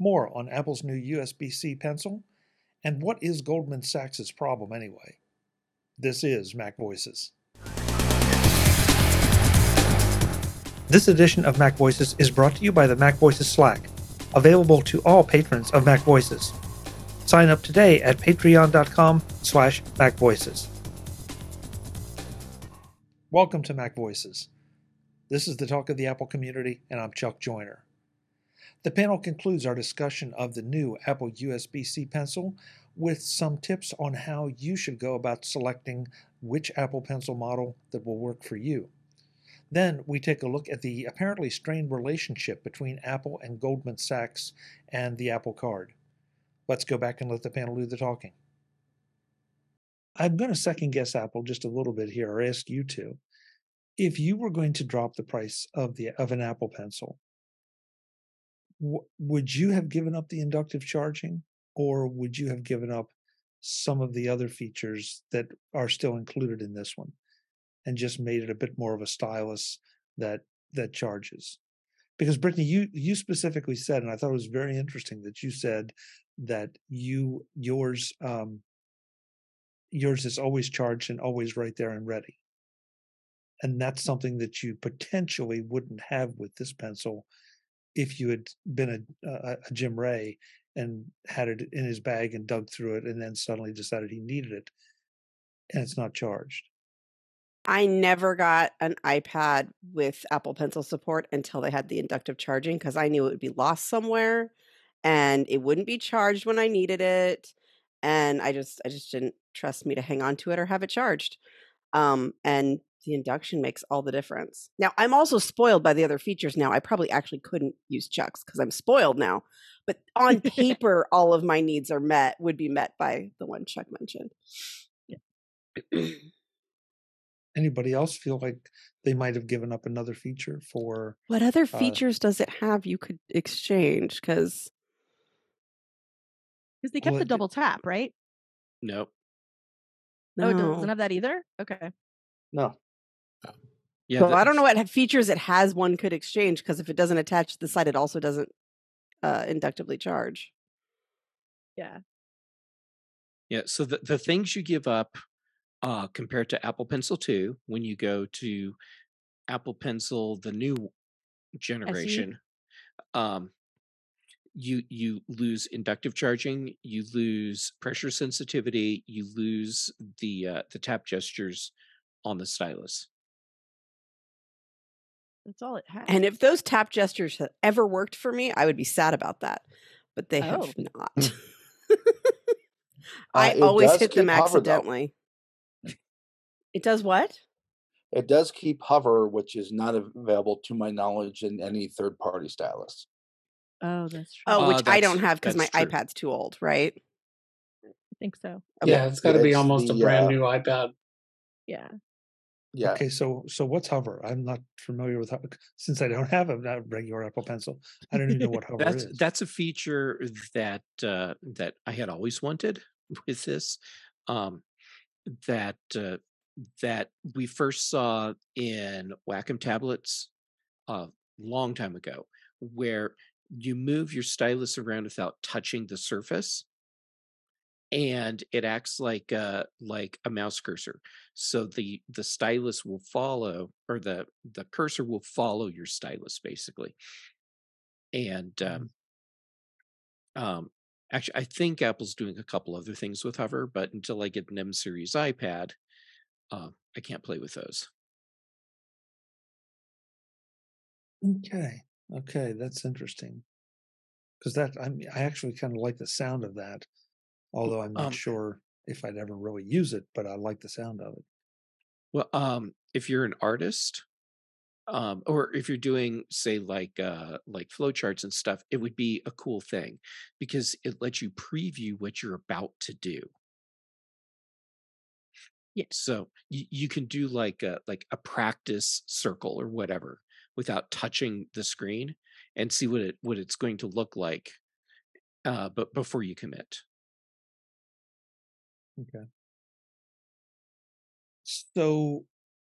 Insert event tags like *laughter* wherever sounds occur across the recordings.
more on Apple's new USB C pencil, and what is Goldman Sachs' problem anyway? This is Mac Voices. This edition of Mac Voices is brought to you by the Mac Voices Slack, available to all patrons of Mac Voices. Sign up today at patreon.com slash macvoices. Welcome to Mac Voices. This is the talk of the Apple community, and I'm Chuck Joiner. The panel concludes our discussion of the new Apple USB-C pencil with some tips on how you should go about selecting which Apple Pencil model that will work for you. Then we take a look at the apparently strained relationship between Apple and Goldman Sachs and the Apple Card. Let's go back and let the panel do the talking. I'm going to second guess Apple just a little bit here, or ask you to. If you were going to drop the price of the of an Apple Pencil, would you have given up the inductive charging, or would you have given up some of the other features that are still included in this one? and just made it a bit more of a stylus that that charges. Because Brittany, you you specifically said, and I thought it was very interesting that you said that you yours um, yours is always charged and always right there and ready. And that's something that you potentially wouldn't have with this pencil if you had been a, a, a Jim Rea and had it in his bag and dug through it and then suddenly decided he needed it and it's not charged. I never got an iPad with Apple Pencil support until they had the inductive charging because I knew it would be lost somewhere and it wouldn't be charged when I needed it. And I just I just didn't trust me to hang on to it or have it charged. Um, and the induction makes all the difference. Now I'm also spoiled by the other features now. I probably actually couldn't use Chuck's because I'm spoiled now. But on *laughs* paper, all of my needs are met, would be met by the one Chuck mentioned. *clears throat* anybody else feel like they might have given up another feature for what other uh features uh, does it have you could exchange because because they kept well, the double tap right nope no. oh it doesn't have that either okay no yeah so i don't know what features it has one could exchange because if it doesn't attach to the side it also doesn't uh inductively charge yeah yeah so the, the things you give up uh, compared to Apple Pencil 2 when you go to Apple Pencil, the new generation. Um, you you lose inductive charging, you lose pressure sensitivity, you lose the uh, the tap gestures on the stylus. That's all it has. And if those tap gestures had ever worked for me, I would be sad about that. But they oh. have not. *laughs* I uh, always hit them accidentally. It does what? It does keep hover, which is not available to my knowledge in any third party stylus. Oh, that's true. Oh, which uh, I don't have because my true. iPad's too old, right? I think so. Okay. Yeah, it's got to be almost the, a brand uh, new iPad. Yeah. Yeah. Okay, so so what's hover? I'm not familiar with hover since I don't *laughs* have a regular Apple Pencil. I don't even know what hover that's, is. That's a feature that uh, that I had always wanted *laughs* with this. Um, that uh, that we first saw in Wacom tablets a long time ago, where you move your stylus around without touching the surface and it acts like a like a mouse cursor so the the stylus will follow or the the cursor will follow your stylus basically and um, mm. um actually i think apple's doing a couple other things with hover but until i get an m series ipad uh, I can't play with those. Okay. Okay, that's interesting. Because that I mean, I actually kind of like the sound of that, although I'm not um, sure if I'd ever really use it, but I like the sound of it. Well, um, if you're an artist, um, or if you're doing, say, like uh, like flowcharts and stuff, it would be a cool thing because it lets you preview what you're about to do. Yeah. So you, you can do like a like a practice circle or whatever without touching the screen and see what it what it's going to look like uh but before you commit. Okay. So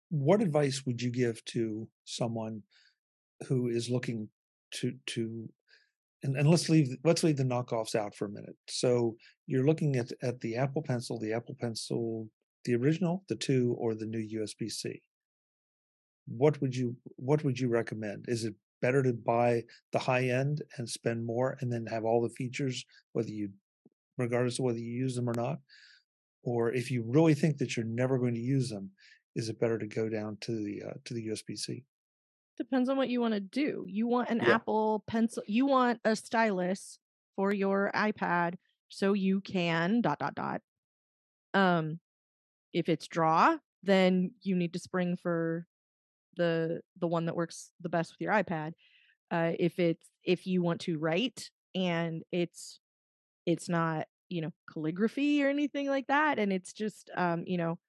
what advice would you give to someone who is looking to to and, and let's leave let's leave the knockoffs out for a minute. So you're looking at at the Apple Pencil, the Apple Pencil, the original, the two, or the new USB C. What would you what would you recommend? Is it better to buy the high end and spend more and then have all the features, whether you regardless of whether you use them or not? Or if you really think that you're never going to use them, is it better to go down to the uh, to the USB C? Depends on what you want to do. You want an Yeah. Apple pencil. You want a stylus for your iPad so you can dot dot dot. Um, if it's draw, then you need to spring for the the one that works the best with your iPad. Uh, if it's if you want to write and it's it's not you know calligraphy or anything like that, and it's just um you know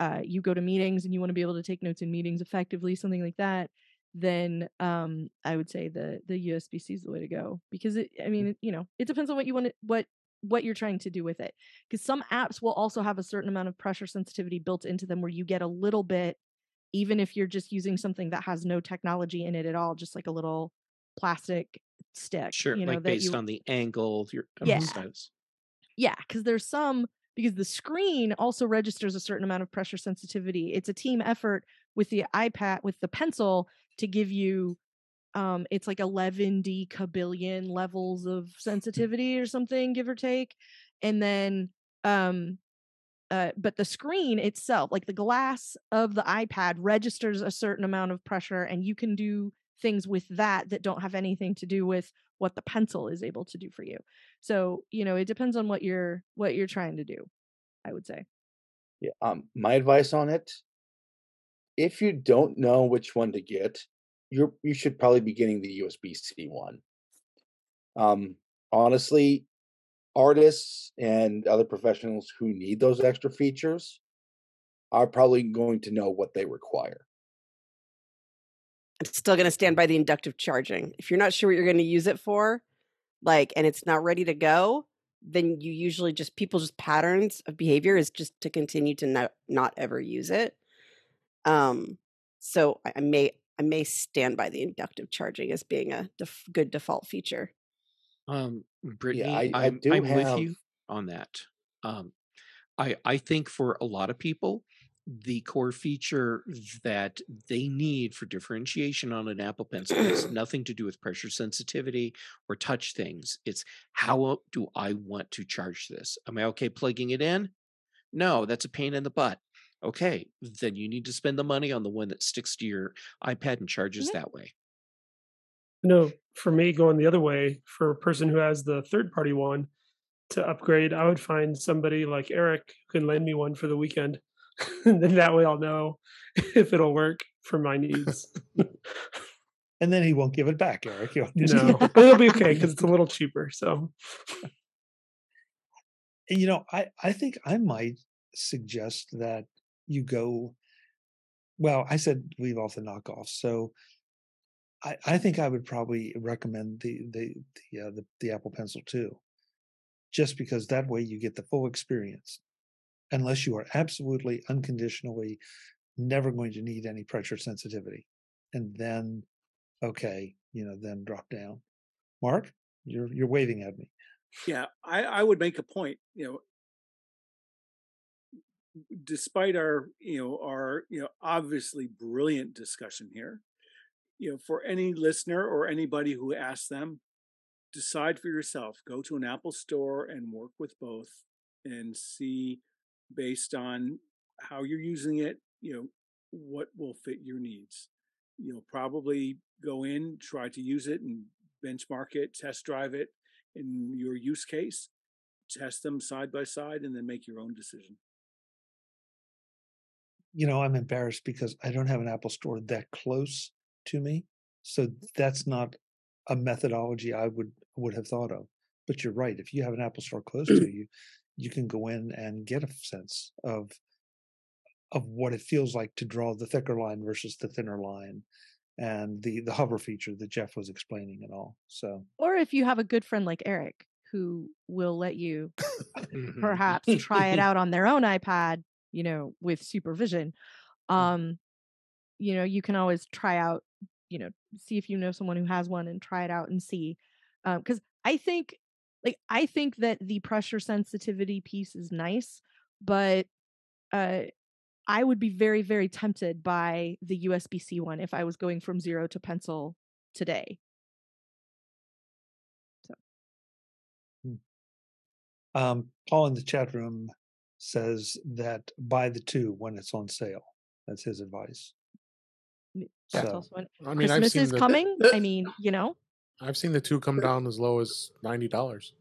uh, you go to meetings and you want to be able to take notes in meetings effectively, something like that, then um, I would say the the usbc is the way to go because it. I mean, it, you know, it depends on what you want to what what you're trying to do with it. Because some apps will also have a certain amount of pressure sensitivity built into them, where you get a little bit, even if you're just using something that has no technology in it at all, just like a little plastic stick. Sure, you know, like based you, on the angle, your of Yeah. stylus. Yeah, because there's some because the screen also registers a certain amount of pressure sensitivity. It's a team effort with the iPad with the pencil to give you um it's like 11 decabillion levels of sensitivity or something give or take and then um uh, but the screen itself like the glass of the ipad registers a certain amount of pressure and you can do things with that that don't have anything to do with what the pencil is able to do for you so you know it depends on what you're what you're trying to do i would say Yeah. Um, my advice on it: if you don't know which one to get, you're you should probably be getting the USB C one. Um, honestly, artists and other professionals who need those extra features are probably going to know what they require. I'm still going to stand by the inductive charging. If you're not sure what you're going to use it for, like, and it's not ready to go, then you usually just people just patterns of behavior is just to continue to not not ever use it. Um, so I, I may I may stand by the inductive charging as being a def- good default feature. Um, Brittany, I- I I'm, I'm have- with you on that. Um, I I think for a lot of people, the core feature that they need for differentiation on an Apple Pencil has *clears throat* nothing to do with pressure sensitivity or touch things. It's how do I want to charge this? Am I okay plugging it in? No, that's a pain in the butt. Okay, then you need to spend the money on the one that sticks to your iPad and charges Mhm. that way. No, for me, going the other way, for a person who has the third party one to upgrade, I would find somebody like Eric who can lend me one for the weekend. And *laughs* then that way I'll know *laughs* if it'll work for my needs. *laughs* And then he won't give it back, Eric. He'll just- no, but it'll be okay because it's a little cheaper. So you know, I I think I might suggest that you go. Well, I said leave off the knockoffs, so I I think I would probably recommend the the the uh, the, the Apple Pencil too, just because that way you get the full experience, unless you are absolutely unconditionally never going to need any pressure sensitivity, and then okay, you know, then drop down. Mark, you're you're waving at me. Yeah, I, I would make a point, you know, despite our, you know, our, you know, obviously brilliant discussion here, you know, for any listener or anybody who asks them, decide for yourself. Go to an Apple store and work with both and see based on how you're using it, you know, what will fit your needs. You'll probably go in, try to use it and benchmark it, test drive it in your use case, test them side by side, and then make your own decision. you know, I'm embarrassed because I don't have an Apple store that close to me. So that's not a methodology I would would have thought of. But you're right. If you have an Apple store close to *clears throat* you, you can go in and get a sense of of what it feels like to draw the thicker line versus the thinner line and the the hover feature that Jeff was explaining and all. So or if you have a good friend like eric who will let you Mhm. perhaps try it *laughs* out on their own ipad you know with supervision um you know you can always try out you know see if you know someone who has one and try it out and see um because I think like I think that the pressure sensitivity piece is nice, but uh I would be very, very tempted by the USB C one if I was going from zero to pencil today. So Um, Paul in the chat room says that buy the two when it's on sale. That's his advice. that's So also an- I mean, I've Christmas seen is the coming. I mean, you know, I've seen the two come down as low as ninety dollars.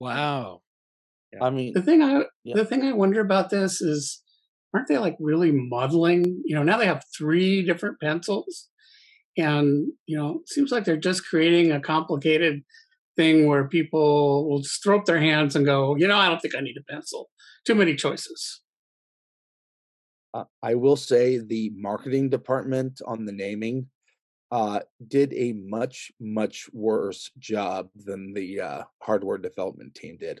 Wow. I mean, The thing I Yeah. the thing I wonder about this is, aren't they like really muddling? You know, now they have three different pencils, and you know, it seems like they're just creating a complicated thing where people will just throw up their hands and go, you know, I don't think I need a pencil. Too many choices. uh, I will say the marketing department on the naming uh, did a much much worse job than the uh, hardware development team did.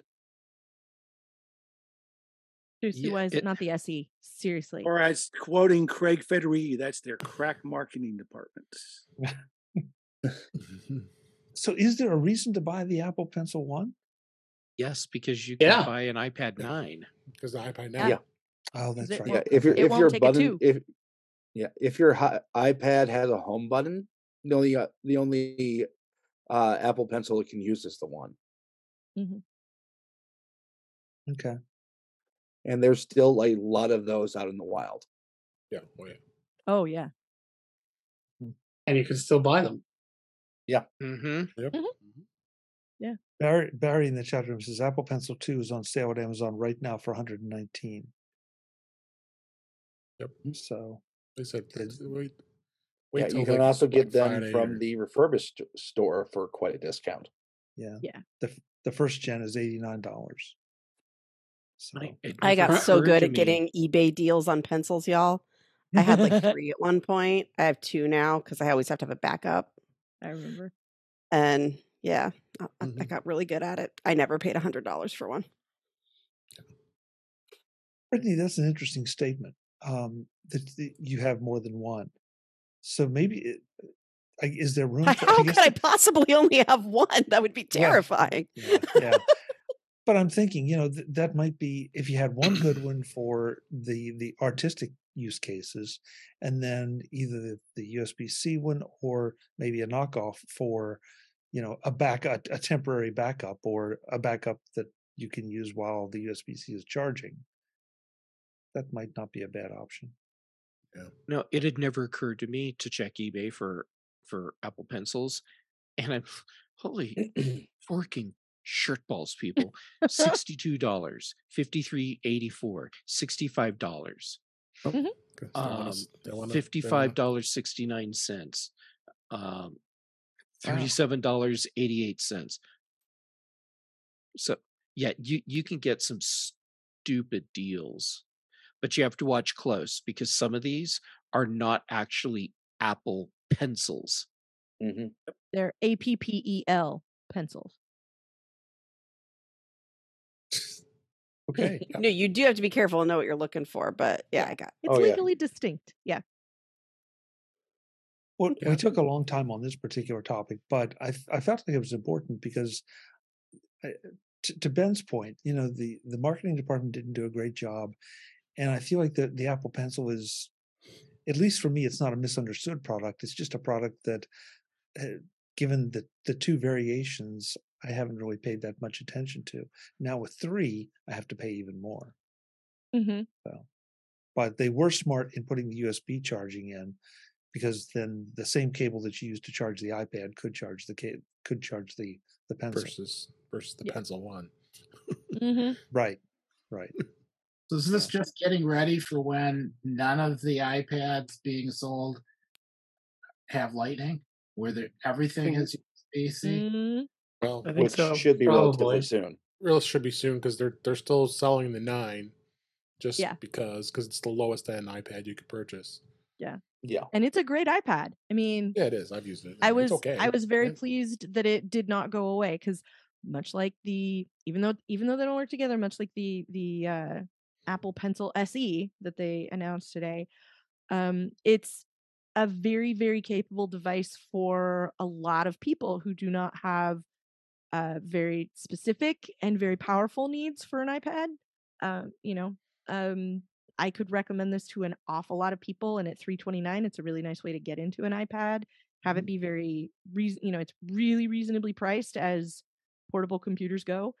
seriously, Yeah, why is it- it not the SE? Seriously. Or as quoting Craig Federighi, that's their crack marketing department. *laughs* so is there a reason to buy the Apple Pencil one? Yes, because you can Yeah. buy an iPad 9. Because the iPad Yeah. now. Yeah. Oh, that's right. Yeah, if you're if you're your take a button two. if yeah if your hi- iPad has a home button, the only uh, the only uh, Apple Pencil it can use is the one, Mhm. Okay. and there's still a lot of those out in the wild. Yeah. Oh, yeah. Oh yeah. And you can still buy them. Mm-hmm. Yep. Mhm. Barry Barry in the chat room says Apple Pencil 2 is on sale at Amazon right now for 119. Yep. So They said Did- wait. Yeah, you can like also get Black them Friday from or- the refurbished store for quite a discount. yeah. Yeah. The the first gen is $89. So I, I got so good at me- getting eBay deals on pencils, y'all. I had like *laughs* three at one point. I have two now because I always have to have a backup. I remember. And yeah, I, I- I mm-hmm. got really good at it. I never paid a hundred dollars for one. Brittany, that's an interesting statement. Um, that, that you have more than one. So maybe it, I- is there *laughs* room? For, How guess could I possibly only have one? That would be terrifying. yeah, yeah. *laughs* But I'm thinking, you know, th- that might be if you had one good one for the the artistic use cases, and then either the, the USB C one or maybe a knockoff for, you know, a back a, a temporary backup or a backup that you can use while the USB C is charging. That might not be a bad option. No, it had never occurred to me to check eBay for for Apple pencils, and I'm holy *clears throat* forking shirt balls, people. *laughs* Sixty-two dollars, fifty-three eighty-four, sixty-five dollars, 'cause they wanna um, s- they wanna- they fifty-five wanna- dollars sixty-nine cents, um, Wow. thirty-seven dollars eighty-eight cents. So yeah, you you can get some stupid deals, but you have to watch close because some of these are not actually Apple pencils. hmm They're A P P E L pencils. Okay. *laughs* No, you do have to be careful and know what you're looking for. But yeah, I got. It's Oh, yeah. legally distinct. Yeah. Well, Yeah. we took a long time on this particular topic, but I, I felt like it was important because, I, to, to Ben's point, you know, the the marketing department didn't do a great job, and I feel like the the Apple Pencil is, at least for me, it's not a misunderstood product. It's just a product that, uh, given the the two variations, I haven't really paid that much attention to. Now with three, I have to pay even more. Mm-hmm. but they were smart in putting the USB charging in because then the same cable that you use to charge the iPad could charge the ca- could charge the the pencil. versus versus the Yeah. pencil one. Mm-hmm. Right, *laughs* right. So is this just getting ready for when none of the iPads being sold have lightning, where the, everything is AC? Mm-hmm. Well, I think Which so. should be probably. relatively soon. real should be soon because they're they're still selling the nine, just Yeah. because because it's the lowest end iPad you could purchase. Yeah. Yeah. And it's a great iPad. I mean, Yeah, it is. I've used it. I was okay. I was very Yeah. pleased that it did not go away because much like the even though even though they don't work together, much like the the uh, Apple Pencil SE that they announced today, um, it's a very very capable device for a lot of people who do not have uh, very specific and very powerful needs for an iPad. Um, you know, um, I could recommend this to an awful lot of people, and at 329, it's a really nice way to get into an iPad. Have it be very, reason, you know, it's really reasonably priced as portable computers go,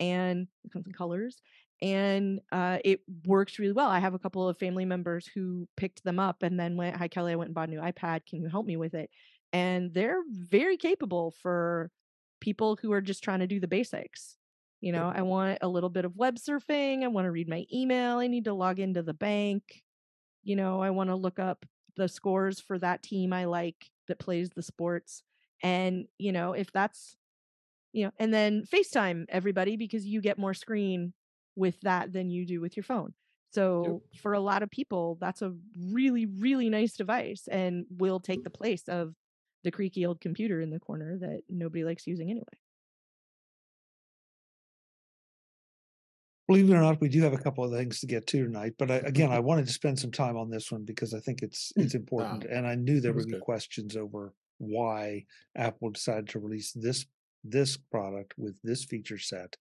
and it comes in colors, and uh, it works really well. I have a couple of family members who picked them up and then went, "Hi Kelly, I went and bought a new iPad. Can you help me with it?" And they're very capable for people who are just trying to do the basics. You know, I want a little bit of web surfing. I want to read my email. I need to log into the bank. You know, I want to look up the scores for that team I like that plays the sports. And, you know, if that's, you know, and then FaceTime everybody because you get more screen with that than you do with your phone. So for a lot of people, that's a really, really nice device and will take the place of the creaky old computer in the corner that nobody likes using anyway. Believe it or not, we do have a couple of things to get to tonight. But I, again, I *laughs* wanted to spend some time on this one because I think it's it's *clears throat* important, ah, and I knew there would be good. questions over why Apple decided to release this this product with this feature set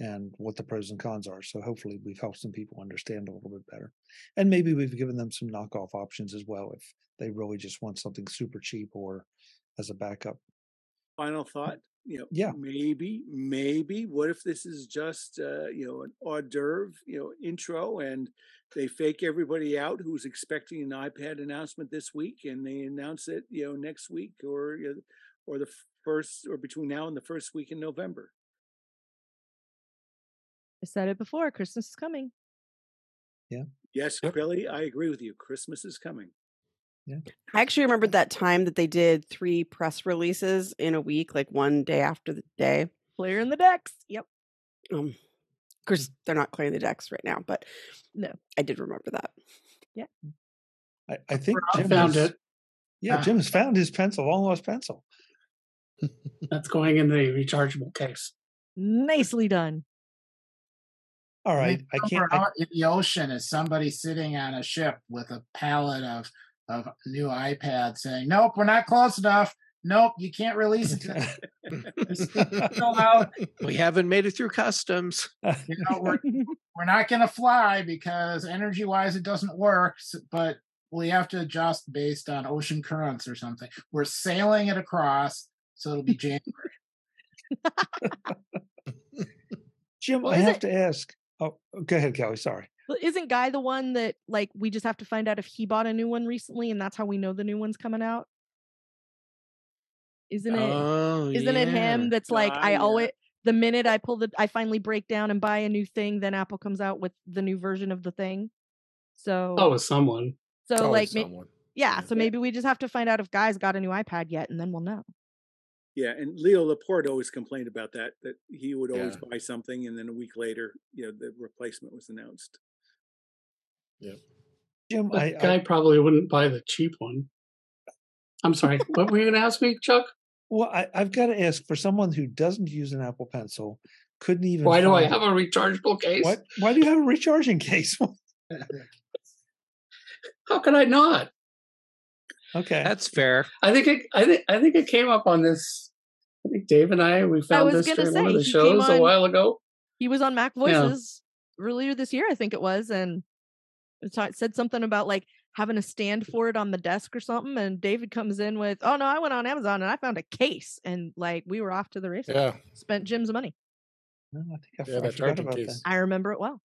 and what the pros and cons are. So hopefully, we've helped some people understand a little bit better, and maybe we've given them some knockoff options as well if they really just want something super cheap or as a backup. Final thought. You know, Yeah. maybe, maybe. What if this is just uh, you know an hors d'oeuvre, you know, intro, and they fake everybody out who's expecting an iPad announcement this week, and they announce it, you know, next week or you know, or the first or between now and the first week in November. I said it before Christmas is coming. Yeah. Yes, Billy, I agree with you. Christmas is coming. Yeah. I actually remembered that time that they did three press releases in a week, like one day after the day. Clearing the decks. Yep. Um, of course, they're not clearing the decks right now, but No. I did remember that. Yeah. I, I think I Jim found has- it. Yeah, Ah. Jim has found his pencil, long lost pencil. *laughs* That's going in the rechargeable case. Nicely done. All I mean, right, I somewhere can't. I, in the ocean is somebody sitting on a ship with a pallet of of new iPads saying, "Nope, we're not close enough. Nope, you can't release it. *laughs* It's *laughs* still out. We haven't made it through customs. You know, we're we're not going to fly because energy wise it doesn't work. But we have to adjust based on ocean currents or something. We're sailing it across, so it'll be *laughs* January. Jim, Well, I have it- to ask. Oh, oh, go ahead, Kelly. Sorry. Well, isn't Guy the one that like we just have to find out if he bought a new one recently and that's how we know the new one's coming out? Isn't it? Oh, not it him that's like I yeah. always the minute I pull the I finally break down and buy a new thing, then Apple comes out with the new version of the thing. So Oh, with someone. so Always like ma- someone. yeah, so maybe we just have to find out if Guy's got a new iPad yet, and then we'll know. Yeah, and Leo Laporte always complained about that. That he would always Yeah. buy something, and then a week later, you know, the replacement was announced. Jim, But I, the guy I probably wouldn't buy the cheap one. I'm sorry. what were you going to ask me, Chuck? well, I, I've got to ask for someone who doesn't use an Apple Pencil, couldn't even. Why do I find- have a rechargeable case? Why, why do you have a recharging *laughs* case? *laughs* How could I not? Okay. That's fair. I think it. I think. I think it came up on this. I think Dave and I we found was this gonna during one of the he came shows a while ago. He was on Mac Yeah. Voices earlier this year, I think it was, and it ta- said something about like having a stand for it on the desk or something. And David comes in with, "Oh no, I went on Amazon and I found a case," and like we were off to the races. Yeah, Spent Jim's money. No, I think I, Yeah, I forgot about case. I remember it well.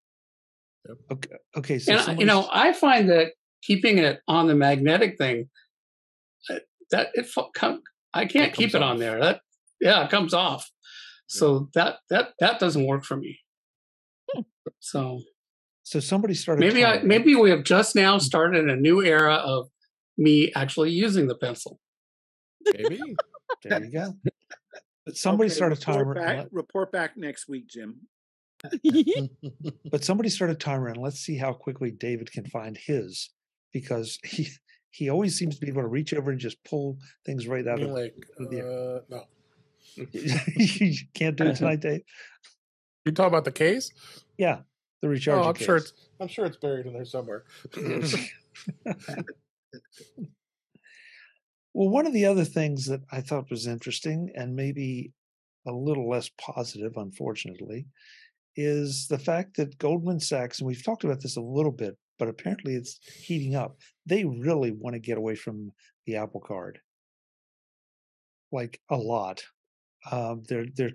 that. Okay. Okay. So and you know, I find that keeping it on the magnetic thing, that it come, I can't keep comes it on there. That yeah, it comes off. So that that that doesn't work for me. Hmm. So so somebody started. maybe I maybe we have just now hmm. started a new era of me actually using the pencil. maybe. There you go. But somebody Okay, started timer. report and back, report back next week, Jim. *laughs* but somebody started timer, and let's see how quickly David can find his, because he he always seems to be able to reach over and just pull things right out mean, of. like, of the air. uh, no. *laughs* you can't do it tonight, Dave. You talking about the case? Yeah, the recharging Oh, I'm case. sure it's. I'm sure it's buried in there somewhere. *laughs* Well, one of the other things that I thought was interesting, and maybe a little less positive, unfortunately, is the fact that Goldman Sachs, and we've talked about this a little bit, but apparently it's heating up. They really want to get away from the Apple Card, like a lot. Um, they're they're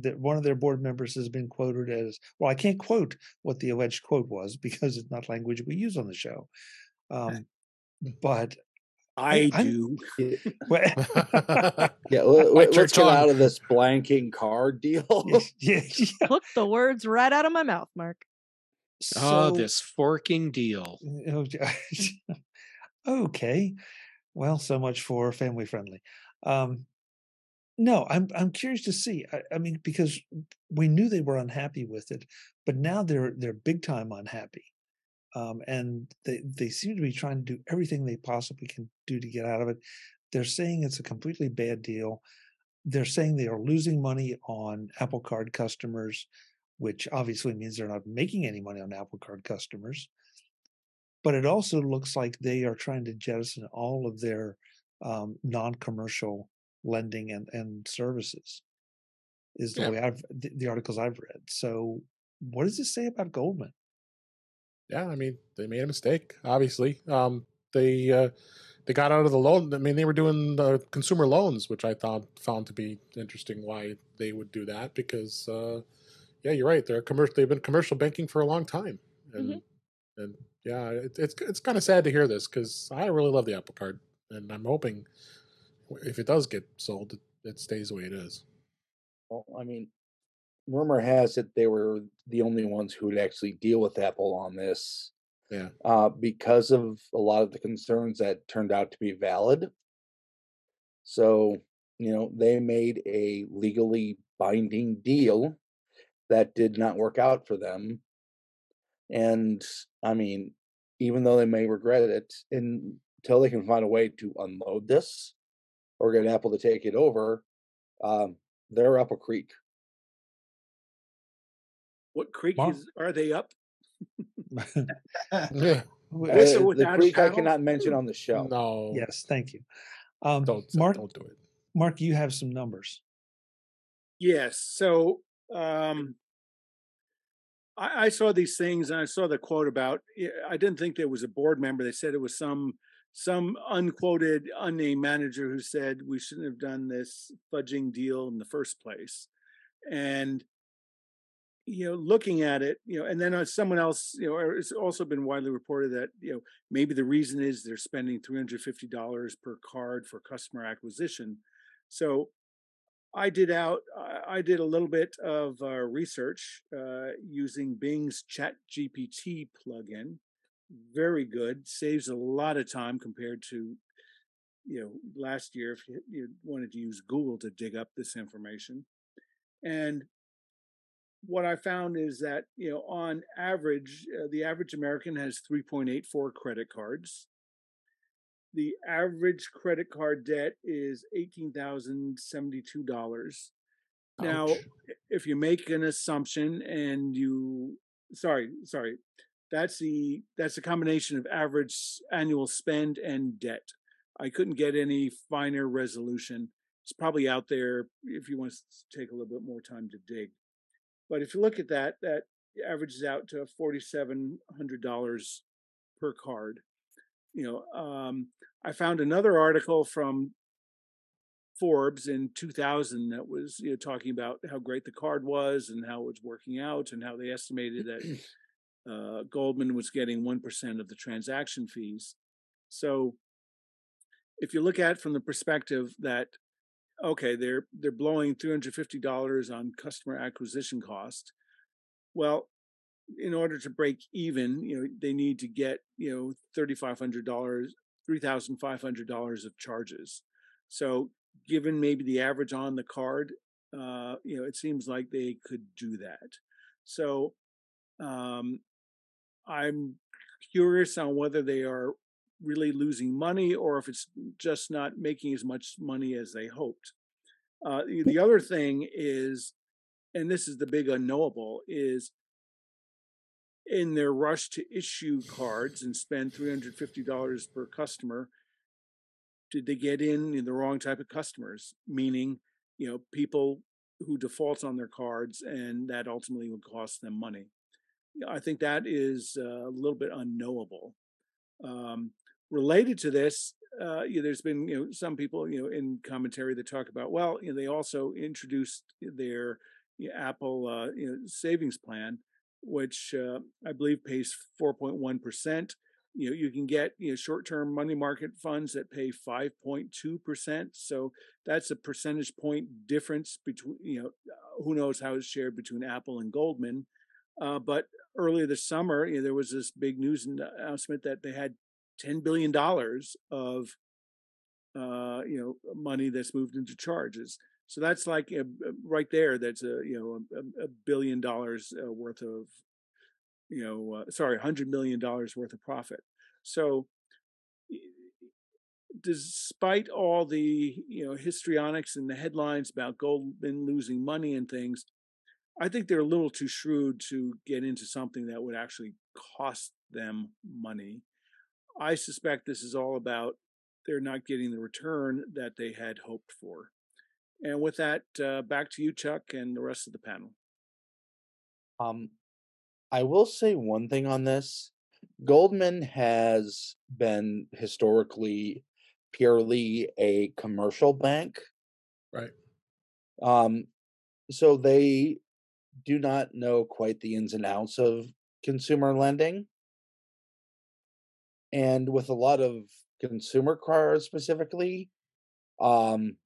that one of their board members has been quoted as well. I can't quote what the alleged quote was because it's not language we use on the show. Um, but I I'm- do. *laughs* well, *laughs* *laughs* Yeah, let, Bite your us get out of this blanking card deal. yeah, yeah. Took the words right out of my mouth, Mark. Oh, this forking deal. Oh, *laughs* okay. Well, so much for family friendly. Um, no, I'm I'm curious to see. I, I mean, because we knew they were unhappy with it, but now they're they're big time unhappy, um, and they they seem to be trying to do everything they possibly can do to get out of it. They're saying it's a completely bad deal. They're saying they are losing money on Apple Card customers, which obviously means they're not making any money on Apple Card customers but it also looks like they are trying to jettison all of their um, non-commercial lending and, and services is the Yeah. way i've the, the articles i've read so what does this say about goldman Yeah, I mean, they made a mistake. Obviously, um, they uh, they got out of the loan. I mean, they were doing the consumer loans, which I thought found to be interesting. Why they would do that? Because uh, yeah, you're right. They're commercial. They've been commercial banking for a long time, and and yeah, it, it's it's kind of sad to hear this because I really love the Apple Card, and I'm hoping if it does get sold, it, it stays the way it is. Well, I mean, rumor has it they were the only ones who would actually deal with Apple on this Yeah. uh, because of a lot of the concerns that turned out to be valid. So, you know, they made a legally binding deal that did not work out for them. And I mean, even though they may regret it, until they can find a way to unload this or get Apple to take it over, um, they're up a creek. What creek Mark? is are they up? Yeah. *laughs* W- *laughs* Uh, With the creek I cannot mention on the show. No. yes thank you um, Don't mark don't do it. mark you have some numbers Yes. So um, I, I saw these things and I saw the quote about. I didn't think there was a board member. They said it was some some unquoted, unnamed manager who said we shouldn't have done this fudging deal in the first place. And you know, looking at it, you know, and then uh, someone else, you know, it's also been widely reported that you know maybe the reason is they're spending three hundred fifty dollars per card for customer acquisition. So I did out. I- I did a little bit of uh, research uh, using Bing's Chat GPT plugin. Very good. Saves a lot of time compared to, you know, last year if you, you wanted to use Google to dig up this information. And what I found is that you know, on average, uh, the average American has 3.84 credit cards the average credit card debt is eighteen thousand seventy-two dollars. Now, if you make an assumption and you, sorry, sorry, that's the that's a combination of average annual spend and debt. I couldn't get any finer resolution. It's probably out there if you want to take a little bit more time to dig. But if you look at that, that averages out to forty-seven hundred dollars per card you know, um, I found another article from Forbes in 2000 that was you know talking about how great the card was and how it was working out and how they estimated that *clears throat* uh, Goldman was getting one percent of the transaction fees. So, if you look at it from the perspective that okay, they're they're blowing 350 dollars on customer acquisition cost, well, in order to break even, you know, they need to get, you know, $3,500, $3,500 of charges. So given maybe the average on the card, uh, you know, it seems like they could do that. So um, I'm curious on whether they are really losing money or if it's just not making as much money as they hoped. Uh, the- the other thing is, and this is the big unknowable, is in their rush to issue cards and spend $350 per customer, did they get in the wrong type of customers? Meaning, you know, people who defaults on their cards, and that ultimately would cost them money. I think that is uh, a little bit unknowable. Um, related to this, uh, you know, there's been you know some people you know in commentary that talk about well, you know, they also introduced their you know, Apple uh, you know, savings plan, which uh, I believe pays 4.1 percent. You know, you can get you know short-term money market funds that pay 5.2 percent. So that's a percentage point difference between you know who knows how it's shared between Apple and Goldman. Uh, but earlier this summer, you know, there was this big news announcement that they had ten billion dollars of uh, you know money that's moved into charges. So that's like a, right there. That's a you know a, a billion dollars uh, worth of you know uh, sorry, hundred million dollars worth of profit. So despite all the you know histrionics and the headlines about Goldman losing money and things, I think they're a little too shrewd to get into something that would actually cost them money. I suspect this is all about they're not getting the return that they had hoped for. And with that, uh, back to you, Chuck, and the rest of the panel. Um, I will say one thing on this. Goldman has been historically purely a commercial bank. Right. Um, so they do not know quite the ins and outs of consumer lending. And with a lot of consumer cards specifically, um,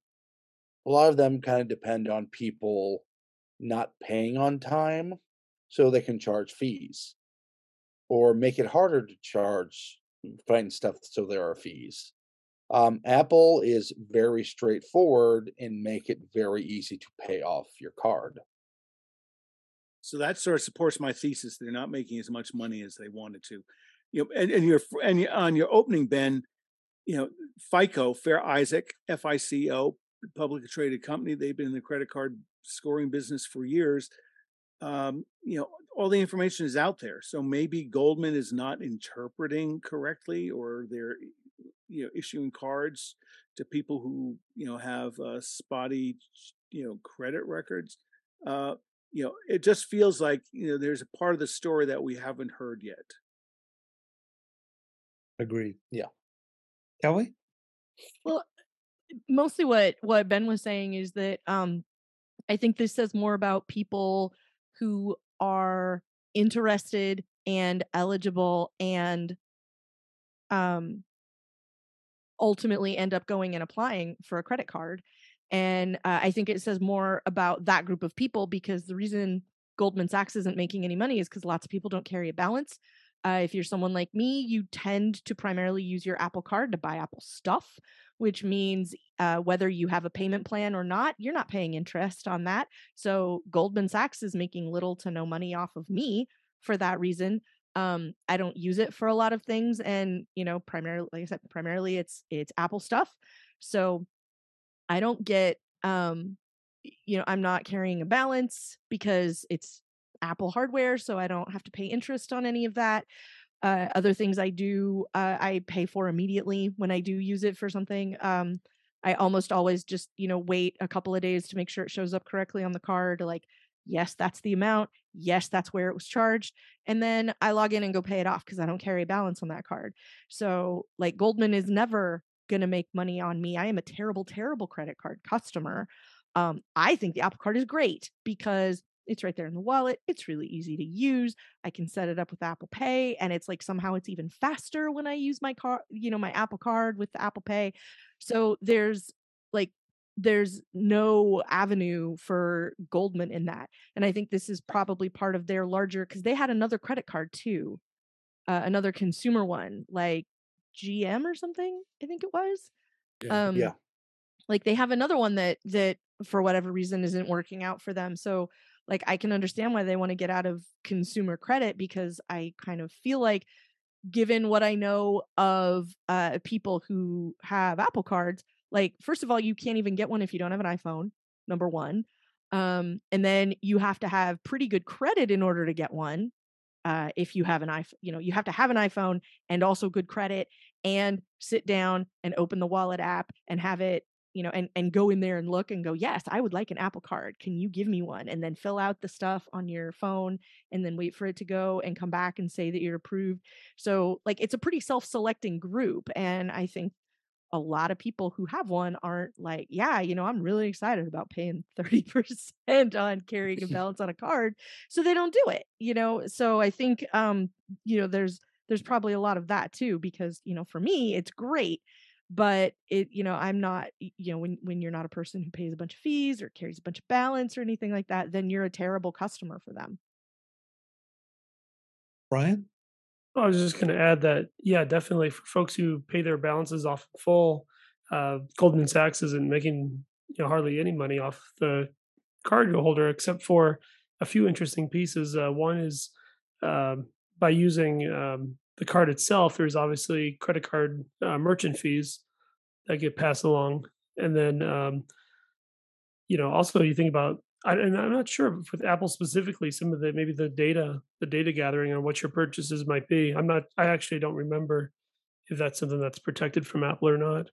a lot of them kind of depend on people not paying on time so they can charge fees or make it harder to charge find stuff so there are fees. Um, Apple is very straightforward and make it very easy to pay off your card. So that sort of supports my thesis. They're not making as much money as they wanted to. You know, and, and your and on your opening, Ben, you know, FICO, Fair Isaac, FICO, publicly traded company. They've been in the credit card scoring business for years. Um, you know, all the information is out there. So maybe Goldman is not interpreting correctly, or they're you know issuing cards to people who you know have uh, spotty you know credit records. Uh, you know, it just feels like you know there's a part of the story that we haven't heard yet. Agreed. Yeah. Kelly? Well, mostly what what Ben was saying is that um I think this says more about people who are interested and eligible and um ultimately end up going and applying for a credit card and uh, I think it says more about that group of people because the reason Goldman Sachs isn't making any money is because lots of people don't carry a balance. Uh, if you're someone like me, you tend to primarily use your Apple card to buy Apple stuff, which means uh, whether you have a payment plan or not, you're not paying interest on that. So Goldman Sachs is making little to no money off of me for that reason. Um, I don't use it for a lot of things, and you know, primarily, like I said, primarily it's it's Apple stuff. So I don't get um you know, I'm not carrying a balance because it's Apple hardware, so I don't have to pay interest on any of that. Uh, other things I do, uh, I pay for immediately when I do use it for something. Um, I almost always just, you know, wait a couple of days to make sure it shows up correctly on the card. Like, yes, that's the amount. Yes, that's where it was charged. And then I log in and go pay it off because I don't carry a balance on that card. So, like, Goldman is never going to make money on me. I am a terrible, terrible credit card customer. Um, I think the Apple Card is great because it's right there in the wallet. It's really easy to use. I can set it up with Apple Pay, and it's like somehow it's even faster when I use my card, you know, my Apple Card with the Apple Pay. So there's like there's no avenue for Goldman in that. And I think this is probably part of their larger because they had another credit card too, uh, another consumer one, like GM or something, I think it was. Yeah. Um Yeah. like they have another one that that for whatever reason isn't working out for them. So like I can understand why they want to get out of consumer credit because I kind of feel like given what I know of uh people who have Apple cards, like first of all you can't even get one if you don't have an iPhone, number 1. Um and then you have to have pretty good credit in order to get one uh, if you have an iPhone, you know, you have to have an iPhone and also good credit and sit down and open the wallet app and have it you know, and and go in there and look and go, yes, I would like an Apple Card. Can you give me one? And then fill out the stuff on your phone, and then wait for it to go and come back and say that you're approved. So like it's a pretty self-selecting group, and I think a lot of people who have one aren't like, yeah, you know, I'm really excited about paying *laughs* 30% on carrying a *laughs* balance on a card. So they don't do it, you know. So I think um, you know, there's there's probably a lot of that too, because, you know, for me, it's great. But it, you know, I'm not, you know, when when you're not a person who pays a bunch of fees or carries a bunch of balance or anything like that, then you're a terrible customer for them. Brian? I was just going to add that, yeah, definitely for folks who pay their balances off in full, uh, Goldman Sachs isn't making you know hardly any money off the card holder except for a few interesting pieces. Uh, one is um, by using um, the card itself, there's obviously credit card uh, merchant fees that get passed along, and then um, you know also you think about I, and I'm not sure with Apple specifically, some of the maybe the data, the data gathering on what your purchases might be. I'm not. I actually don't remember if that's something that's protected from Apple or not.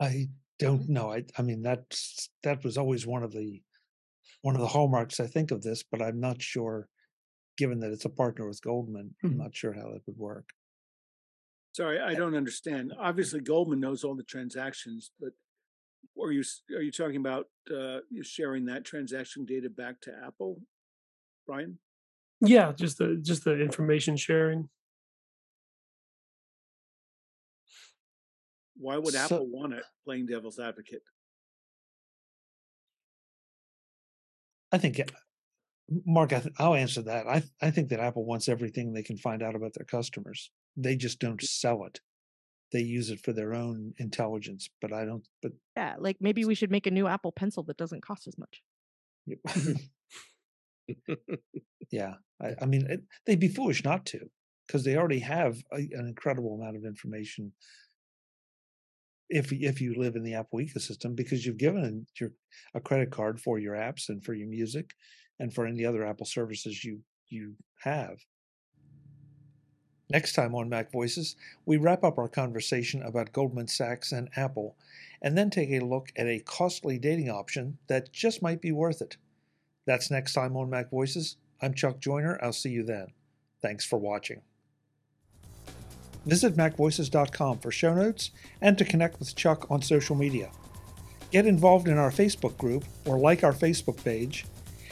I don't know. I I mean that's that was always one of the one of the hallmarks I think of this, but I'm not sure. Given that it's a partner with Goldman, I'm Mhm. not sure how that would work. Sorry, I don't understand. Obviously, Goldman knows all the transactions, but are you are you talking about uh, sharing that transaction data back to Apple, Brian? Yeah, just the just the information sharing. Why would So- Apple want it? Playing devil's advocate. I think, Mark, I th- I'll answer that. I th- I think that Apple wants everything they can find out about their customers. They just don't sell it. They use it for their own intelligence. But I don't. But Yeah, like maybe we should make a new Apple Pencil that doesn't cost as much. yeah, I, I mean, it, they'd be foolish not to, because they already have a, an incredible amount of information. If if you live in the Apple ecosystem, because you've given your a credit card for your apps and for your music, and for any other Apple services you you have. Next time on Mac Voices, we wrap up our conversation about Goldman Sachs and Apple, and then take a look at a costly dating option that just might be worth it. That's next time on Mac Voices. I'm Chuck Joiner. I'll see you then. Thanks for watching. Visit MacVoices.com for show notes and to connect with Chuck on social media. Get involved in our Facebook group or like our Facebook page,